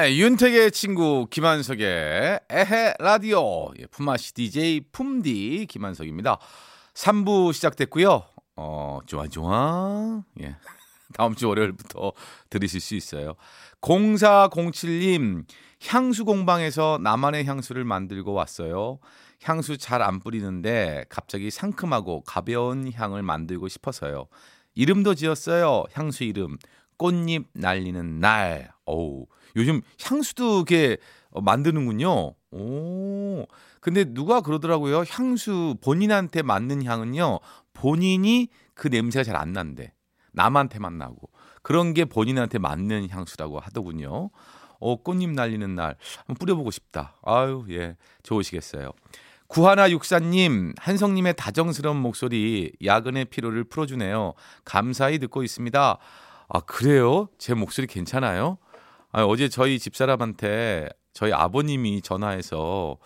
네, 윤택의 친구 김한석의 에헤 라디오 예, 품맛이 DJ 품디 김한석입니다. 3부 시작됐고요. 어, 좋아 좋아. 예. 다음 주 월요일부터 들으실 수 있어요. 0407님, 향수 공방에서 나만의 향수를 만들고 왔어요. 향수 잘 안 뿌리는데 갑자기 상큼하고 가벼운 향을 만들고 싶어서요. 이름도 지었어요. 향수 이름. 꽃잎 날리는 날. 어우, 요즘 향수도 이렇게 어, 만드는군요. 오. 근데 누가 그러더라고요. 향수 본인한테 맞는 향은요. 본인이 그 냄새가 잘 안 난대. 남한테만 나고. 그런 게 본인한테 맞는 향수라고 하더군요. 어, 꽃잎 날리는 날. 한번 뿌려보고 싶다. 아유, 예. 좋으시겠어요. 구하나 육사님, 한성님의 다정스러운 목소리, 야근의 피로를 풀어주네요. 감사히 듣고 있습니다. 아, 그래요? 제 목소리 괜찮아요? 아, 어제 저희 집사람한테 저희 아버님이 전화해서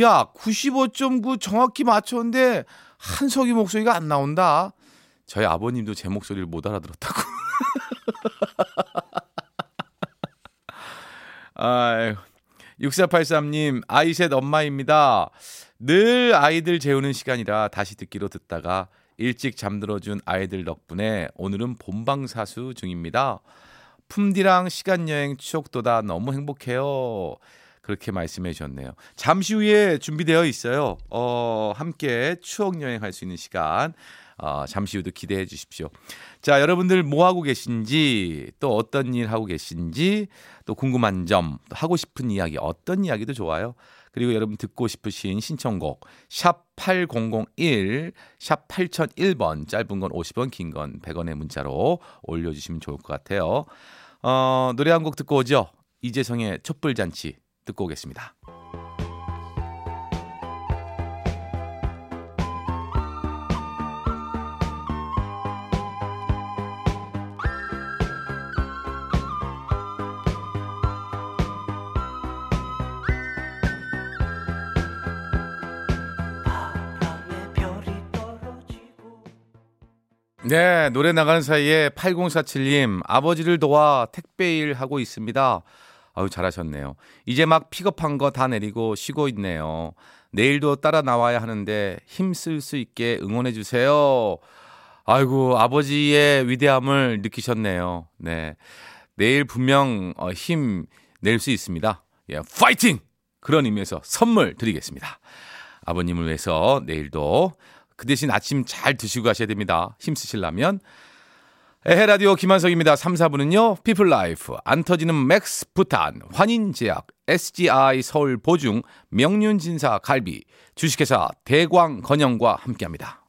야, 95.9 정확히 맞췄는데 한석이 목소리가 안 나온다. 저희 아버님도 제 목소리를 못 알아들었다고. 아유. 6483님, 아이셋 엄마입니다. 늘 아이들 재우는 시간이라 다시 듣기로 듣다가 일찍 잠들어준 아이들 덕분에 오늘은 본방사수 중입니다. 품디랑 시간여행 추억도다 너무 행복해요. 그렇게 말씀해 주셨네요. 잠시 후에 준비되어 있어요. 어, 함께 추억여행 할 수 있는 시간. 어, 잠시 후도 기대해 주십시오. 자, 여러분들 뭐 하고 계신지, 또 어떤 일 하고 계신지, 또 궁금한 점, 또 하고 싶은 이야기, 어떤 이야기도 좋아요. 그리고 여러분 듣고 싶으신 신청곡 샵 8001, 샵 8001번 짧은 건 50원, 긴 건 100원의 문자로 올려주시면 좋을 것 같아요. 어, 노래 한 곡 듣고 오죠. 이재성의 촛불잔치 듣고 오겠습니다. 네, 노래 나가는 사이에 8047님, 아버지를 도와 택배 일 하고 있습니다. 아유, 잘하셨네요. 이제 막 픽업한 거 다 내리고 쉬고 있네요. 내일도 따라 나와야 하는데 힘쓸 수 있게 응원해 주세요. 아이고, 아버지의 위대함을 느끼셨네요. 네. 내일 분명 어, 힘낼 수 있습니다. 예, 파이팅! 그런 의미에서 선물 드리겠습니다. 아버님을 위해서 내일도 그 대신 아침 잘 드시고 가셔야 됩니다. 힘쓰시려면. 에헤라디오 김한석입니다. 3, 4부는요. 피플라이프, 안 터지는 맥스 부탄, 환인제약, SGI 서울 보증, 명륜진사 갈비, 주식회사 대광 건영과 함께합니다.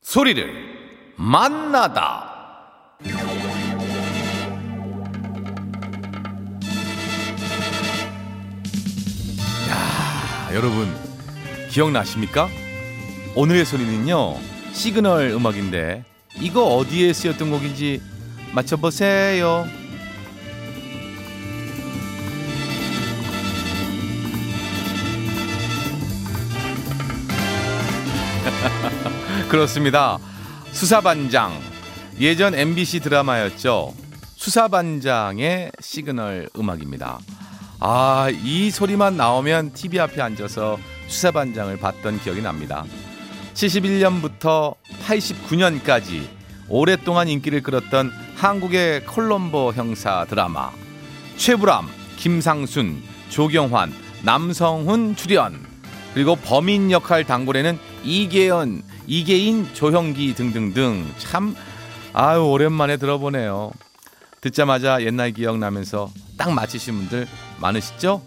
소리를 만나다. 야, 여러분 기억나십니까? 오늘의 소리는요 시그널 음악인데 이거 어디에 쓰였던 곡인지 맞춰보세요. 그렇습니다. 수사반장 예전 MBC 드라마였죠. 수사반장의 시그널 음악입니다. 아, 이 소리만 나오면 TV 앞에 앉아서 수사반장을 봤던 기억이 납니다. 71년부터 89년까지 오랫동안 인기를 끌었던 한국의 콜럼보 형사 드라마 최불암, 김상순, 조경환, 남성훈 출연 그리고 범인 역할 단골에는 이계연, 이계인, 조형기 등등등 참 아유 오랜만에 들어보네요. 듣자마자 옛날 기억 나면서 딱 맞히신 분들 많으시죠?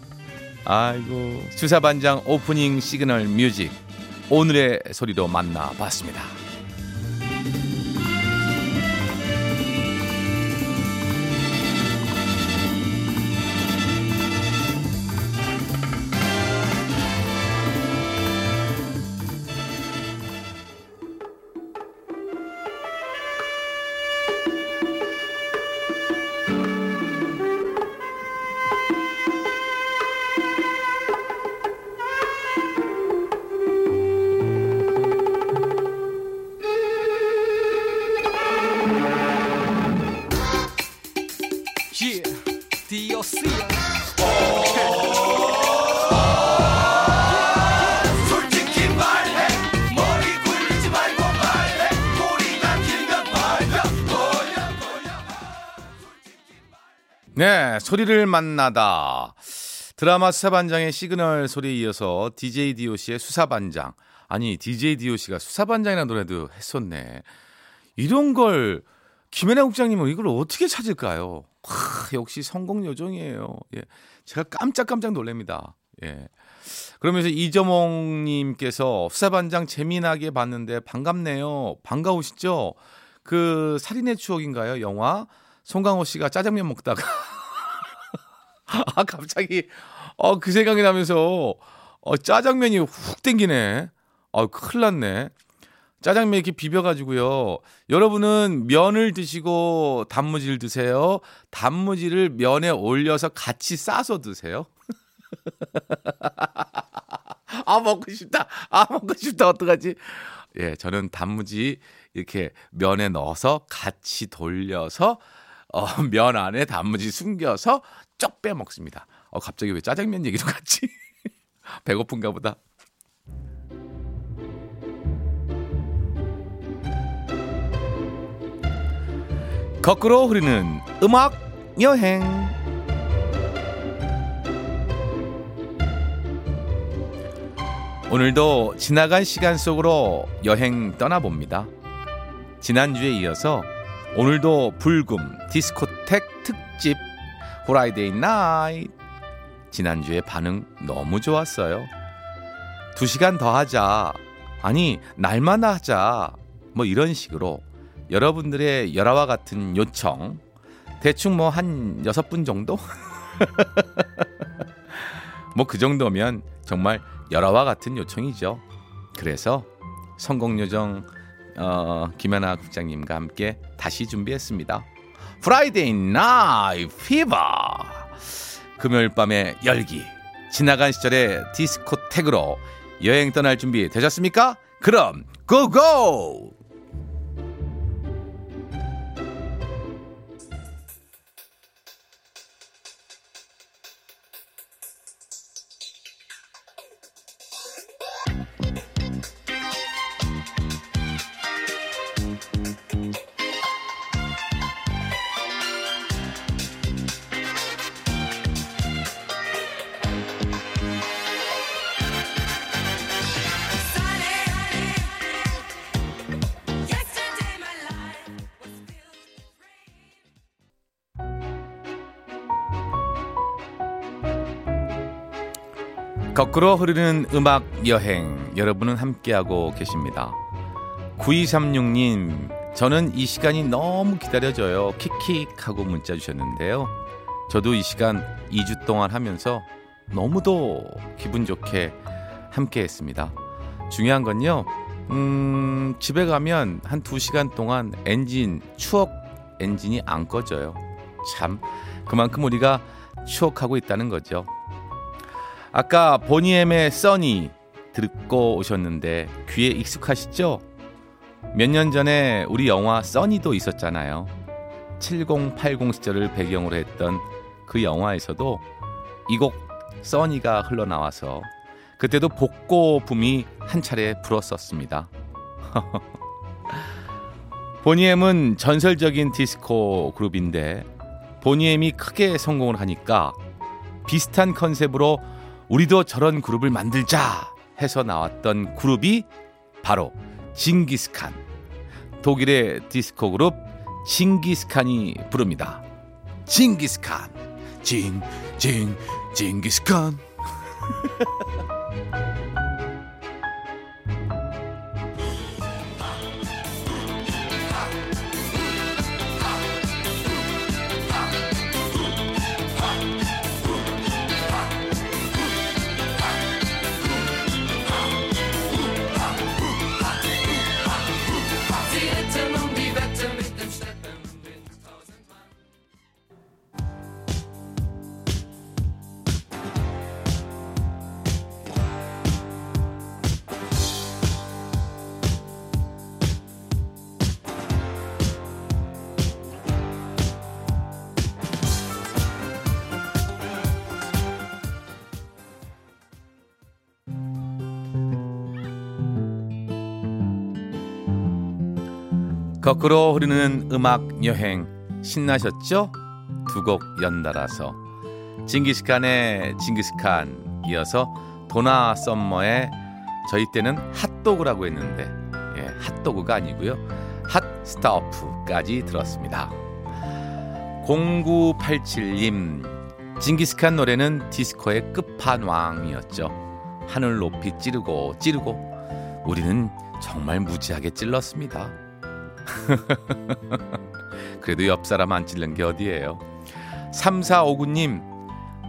아이고 수사반장 오프닝 시그널 뮤직 오늘의 소리로 만나봤습니다. 네, 소리를 만나다. 드라마 수사반장의 시그널 소리에 이어서 DJ DOC의 수사반장. 아니, DJ DOC가 수사반장이라는 노래도 했었네. 이런 걸, 김연아 국장님은 이걸 어떻게 찾을까요? 와, 역시 성공 요정이에요. 예. 제가 깜짝깜짝 놀랍니다. 예. 그러면서 이저몽님께서 수사반장 재미나게 봤는데 반갑네요. 반가우시죠? 그 살인의 추억인가요? 영화? 송강호 씨가 짜장면 먹다가 아 갑자기 어 그 생각이 나면서 어 짜장면이 훅 땡기네. 어 큰일 났네. 짜장면 이렇게 비벼가지고요. 여러분은 면을 드시고 단무지를 드세요. 단무지를 면에 올려서 같이 싸서 드세요. 아 먹고 싶다. 아 먹고 싶다. 어떡하지? 예, 저는 단무지 이렇게 면에 넣어서 같이 돌려서 어, 면 안에 단무지 숨겨서 쩍 빼 먹습니다. 어, 갑자기 왜 짜장면 얘기도 같이? 배고픈가 보다. 거꾸로 흐르는 음악 여행. 오늘도 지나간 시간 속으로 여행 떠나봅니다. 지난주에 이어서 오늘도 불금 디스코텍 특집 Friday Night 지난주에 반응 너무 좋았어요. 두 시간 더 하자. 아니, 날마다 하자. 뭐 이런 식으로 여러분들의 열화와 같은 요청 대충 뭐 한 여섯 분 정도? 뭐 그 정도면 정말 열화와 같은 요청이죠. 그래서 성공요정 어, 김연아 국장님과 함께 다시 준비했습니다. Friday Night Fever 금요일 밤의 열기 지나간 시절의 디스코텍으로 여행 떠날 준비 되셨습니까? 그럼 go go! 거꾸로 흐르는 음악 여행 여러분은 함께하고 계십니다. 9236님 저는 이 시간이 너무 기다려져요. 킥킥하고 문자 주셨는데요. 저도 이 시간 2주 동안 하면서 너무도 기분 좋게 함께 했습니다. 중요한 건요. 음, 집에 가면 한 2시간 동안 엔진 추억 엔진이 안 꺼져요. 참 그만큼 우리가 추억하고 있다는 거죠. 아까 보니엠의 써니 듣고 오셨는데 귀에 익숙하시죠? 몇 년 전에 우리 영화 써니도 있었잖아요. 7080 시절을 배경으로 했던 그 영화에서도 이 곡 써니가 흘러나와서 그때도 복고 붐이 한 차례 불었었습니다. 보니엠은 전설적인 디스코 그룹인데 보니엠이 크게 성공을 하니까 비슷한 컨셉으로 우리도 저런 그룹을 만들자 해서 나왔던 그룹이 바로 징기스칸. 독일의 디스코 그룹 징기스칸이 부릅니다. 징기스칸. 징, 징, 징기스칸. 거꾸로 흐르는 음악 여행 신나셨죠? 두 곡 연달아서 징기스칸의 징기스칸 이어서 도나 썸머의 저희 때는 핫도그라고 했는데 예, 핫도그가 아니고요. 핫스타프까지 들었습니다. 0987님 징기스칸 노래는 디스코의 끝판왕이었죠. 하늘 높이 찌르고 찌르고 우리는 정말 무지하게 찔렀습니다. 그래도 옆 사람 안 찔른 게 어디예요? 3459님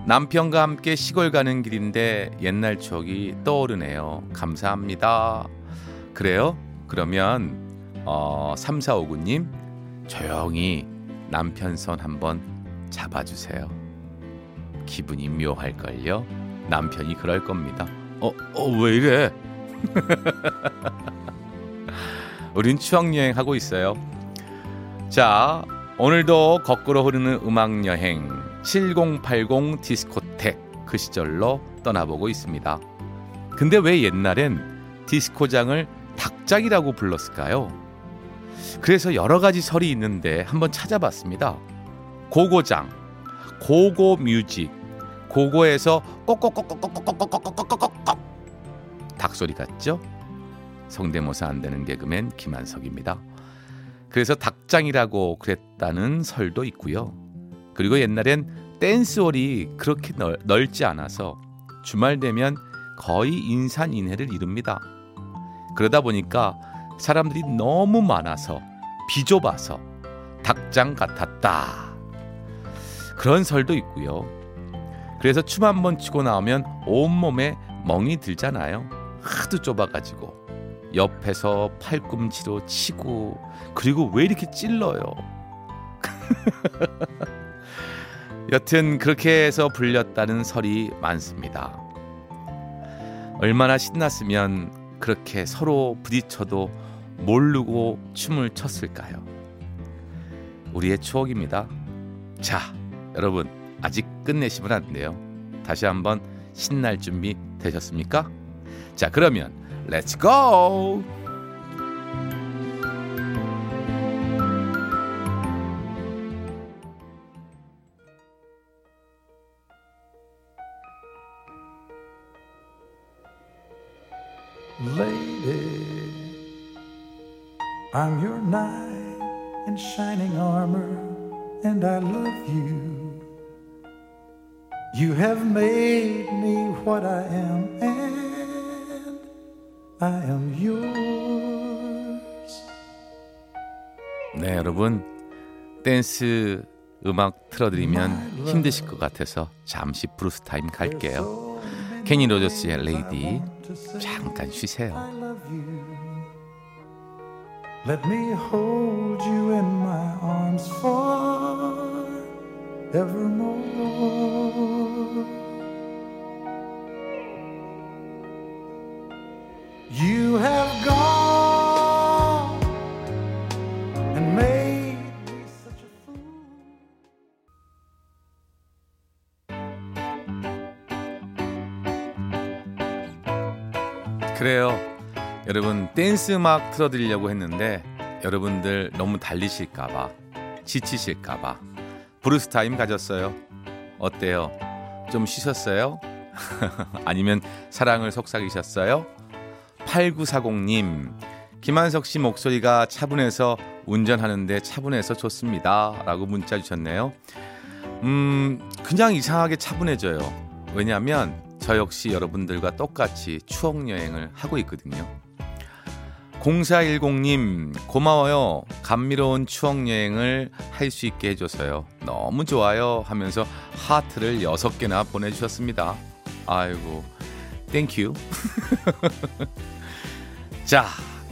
남편과 함께 시골 가는 길인데 옛날 추억이 떠오르네요. 감사합니다. 그래요? 그러면 어, 3459님 조용히 남편 손 한번 잡아주세요. 기분이 묘할걸요? 남편이 그럴 겁니다. 어, 어, 왜 이래? 우린 추억여행 하고 있어요. 자, 오늘도 거꾸로 흐르는 음악 여행 7080 디스코텍 그 시절로 떠나보고 있습니다. 근데 왜 옛날엔 디스코장을 닭장이라고 불렀을까요? 그래서 여러 가지 설이 있는데 한번 찾아봤습니다. 고고장, 고고 뮤직, 고고에서 꼭꼭꼭꼭꼭꼭꼭꼭꼭꼭꼭 닭소리 같죠? 성대모사 안 되는 개그맨 김한석입니다. 그래서 닭장이라고 그랬다는 설도 있고요. 그리고 옛날엔 댄스홀이 그렇게 넓, 넓지 않아서 주말 되면 거의 인산인해를 이룹니다. 그러다 보니까 사람들이 너무 많아서 비좁아서 닭장 같았다. 그런 설도 있고요. 그래서 춤 한 번 추고 나오면 온몸에 멍이 들잖아요. 하도 좁아가지고 옆에서 팔꿈치로 치고 그리고 왜 이렇게 찔러요? 여튼 그렇게 해서 불렸다는 설이 많습니다. 얼마나 신났으면 그렇게 서로 부딪혀도 모르고 춤을 췄을까요? 우리의 추억입니다. 자, 여러분 아직 끝내시면 안 돼요. 다시 한번 신날 준비 되셨습니까? 자, 그러면 Let's go! Lady, I'm your knight in shining armor, and I love you. You have made me what I am, I am yours. 네, 여러분 댄스 음악 틀어드리면 힘드실 것 같아서 잠시 브루스 타임 갈게요. 케니 로저스의 레이디 잠깐 쉬세요. I love you. Let me hold you in my arms forevermore. You have gone and made me such a fool. 그래요. 여러분 댄스 음악 틀어드리려고 했는데 여러분들 너무 달리실까봐 지치실까봐 블루스 타임 가졌어요. 어때요? 좀 쉬셨어요? 아니면 사랑을 속삭이셨어요? 8940님 김한석 씨 목소리가 차분해서 운전하는데 차분해서 좋습니다. 라고 문자 주셨네요. 음, 그냥 이상하게 차분해져요. 왜냐하면 저 역시 여러분들과 똑같이 추억 여행을 하고 있거든요. 0410님, 고마워요. 감미로운 추억 여행을 할 수 있게 해줘서요. 너무 좋아요. 하면서 하트를 6개나 보내주셨습니다. 아이고, thank you. 자,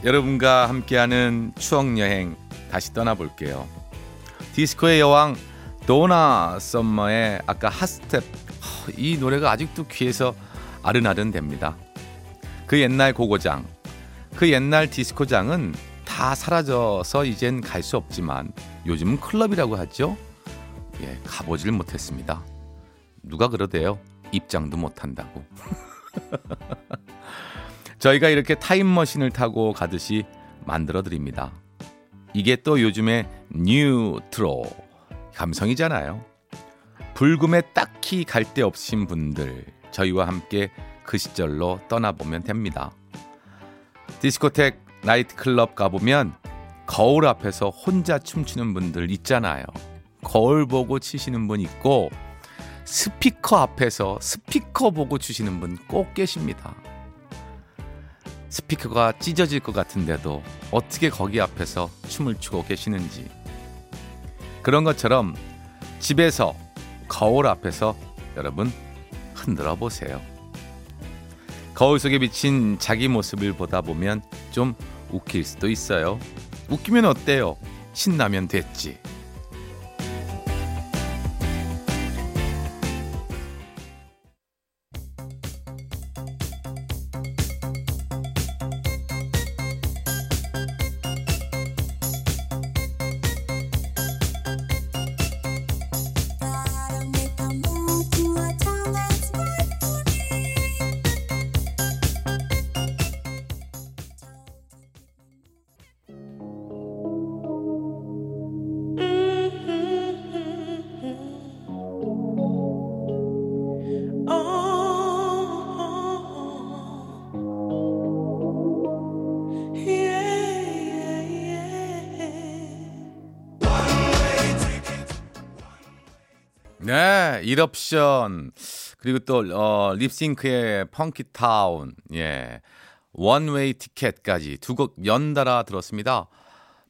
여러분과 함께하는 추억 여행 다시 떠나볼게요. 디스코의 여왕 도나 썸머의 아까 Hot Stuff 허, 이 노래가 아직도 귀에서 아른아른댑니다. 그 옛날 고고장, 그 옛날 디스코장은 다 사라져서 이젠 갈 수 없지만 요즘은 클럽이라고 하죠. 예, 가보질 못했습니다. 누가 그러대요? 입장도 못한다고. 저희가 이렇게 타임머신을 타고 가듯이 만들어 드립니다. 이게 또 요즘의 뉴트로 감성이잖아요. 불금에 딱히 갈 데 없으신 분들 저희와 함께 그 시절로 떠나보면 됩니다. 디스코텍 나이트클럽 가보면 거울 앞에서 혼자 춤추는 분들 있잖아요. 거울 보고 치시는 분 있고 스피커 앞에서 스피커 보고 추시는 분 꼭 계십니다. 스피커가 찢어질 것 같은데도 어떻게 거기 앞에서 춤을 추고 계시는지. 그런 것처럼 집에서 거울 앞에서 여러분 흔들어 보세요. 거울 속에 비친 자기 모습을 보다 보면 좀 웃길 수도 있어요. 웃기면 어때요? 신나면 됐지. 네, Eruption 그리고 또 어, Lipps Inc.의 Funkytown, 예, One Way Ticket까지 두 곡 연달아 들었습니다.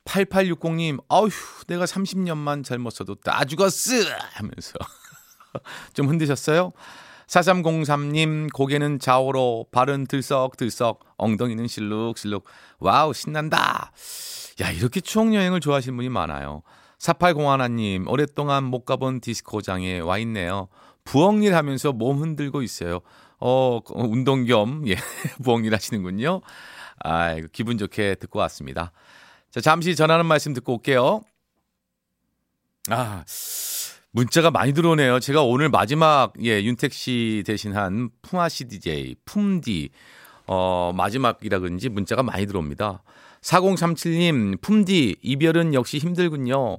8860님, 아휴, 내가 30년만 젊었어도 다 죽었어! 하면서 좀 흔드셨어요? 4303님, 고개는 좌우로, 발은 들썩들썩, 엉덩이는 실룩실룩. 와우, 신난다! 야, 이렇게 추억여행을 좋아하시는 분이 많아요. 4801님, 오랫동안 못 가본 디스코장에 와 있네요. 부엌일 하면서 몸 흔들고 있어요. 어, 운동 겸, 예, 부엌일 하시는군요. 아, 기분 좋게 듣고 왔습니다. 자, 잠시 전하는 말씀 듣고 올게요. 아, 문자가 많이 들어오네요. 제가 오늘 마지막, 예, 윤택 씨 대신한 품아 씨 DJ, 품디, 어, 마지막이라 그런지 문자가 많이 들어옵니다. 4037님, 품디, 이별은 역시 힘들군요.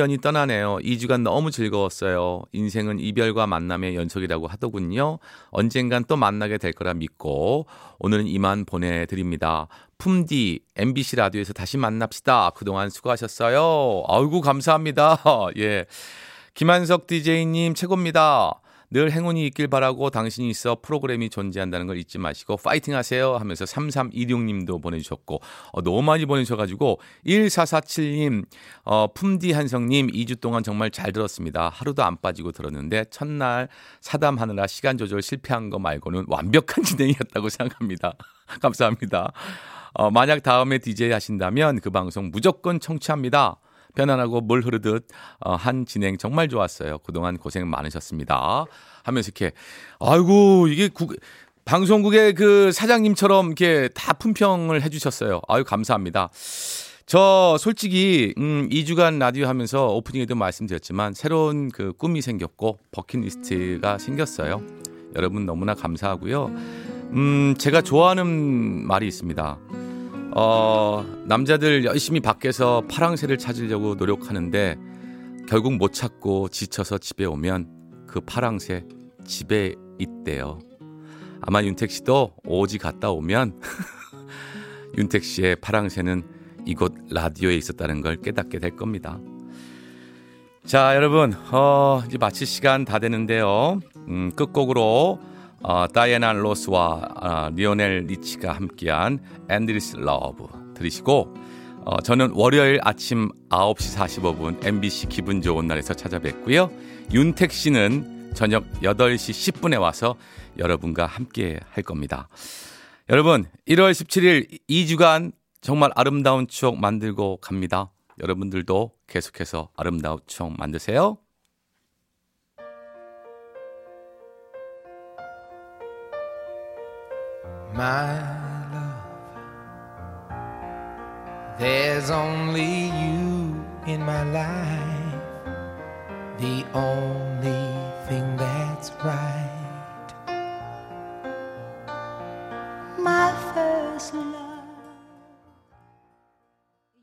언니 떠나네요. 2주간 너무 즐거웠어요. 인생은 이별과 만남의 연속이라고 하더군요. 언젠간 또 만나게 될 거라 믿고 오늘은 이만 보내드립니다. 품디, MBC 라디오에서 다시 만납시다. 그동안 수고하셨어요. 아이고, 감사합니다. 예. 김한석 DJ님 최고입니다. 늘 행운이 있길 바라고 당신이 있어 프로그램이 존재한다는 걸 잊지 마시고 파이팅 하세요 하면서 3326님도 보내주셨고 어, 너무 많이 보내주셔가지고 1447님 어, 품디 한성님 2주 동안 정말 잘 들었습니다. 하루도 안 빠지고 들었는데 첫날 사담하느라 시간 조절 실패한 거 말고는 완벽한 진행이었다고 생각합니다. 감사합니다. 어, 만약 다음에 DJ 하신다면 그 방송 무조건 청취합니다. 편안하고 물 흐르듯 어, 한 진행 정말 좋았어요. 그동안 고생 많으셨습니다. 하면서 이렇게 아이고 이게 국, 방송국의 그 사장님처럼 이렇게 다 품평을 해주셨어요. 아유 감사합니다. 저 솔직히 음 2주간 라디오 하면서 오프닝에도 말씀드렸지만 새로운 그 꿈이 생겼고 버킷리스트가 생겼어요. 여러분 너무나 감사하고요. 음 제가 좋아하는 말이 있습니다. 어, 남자들 열심히 밖에서 파랑새를 찾으려고 노력하는데 결국 못 찾고 지쳐서 집에 오면 그 파랑새 집에 있대요. 아마 윤택 씨도 오지 갔다 오면 윤택 씨의 파랑새는 이곳 라디오에 있었다는 걸 깨닫게 될 겁니다. 자, 여러분, 어, 이제 마칠 시간 다 되는데요. 음, 끝곡으로 어, 다이애나 로스와 어, 리오넬 리치가 함께한 Endless Love 들으시고 어, 저는 월요일 아침 9시 45분 MBC 기분 좋은 날에서 찾아뵙고요. 윤택 씨는 저녁 8시 10분에 와서 여러분과 함께 할 겁니다. 여러분, 1월 17일 2주간 정말 아름다운 추억 만들고 갑니다. 여러분들도 계속해서 아름다운 추억 만드세요. my love. There's only you in my life, the only thing that's right. My first love.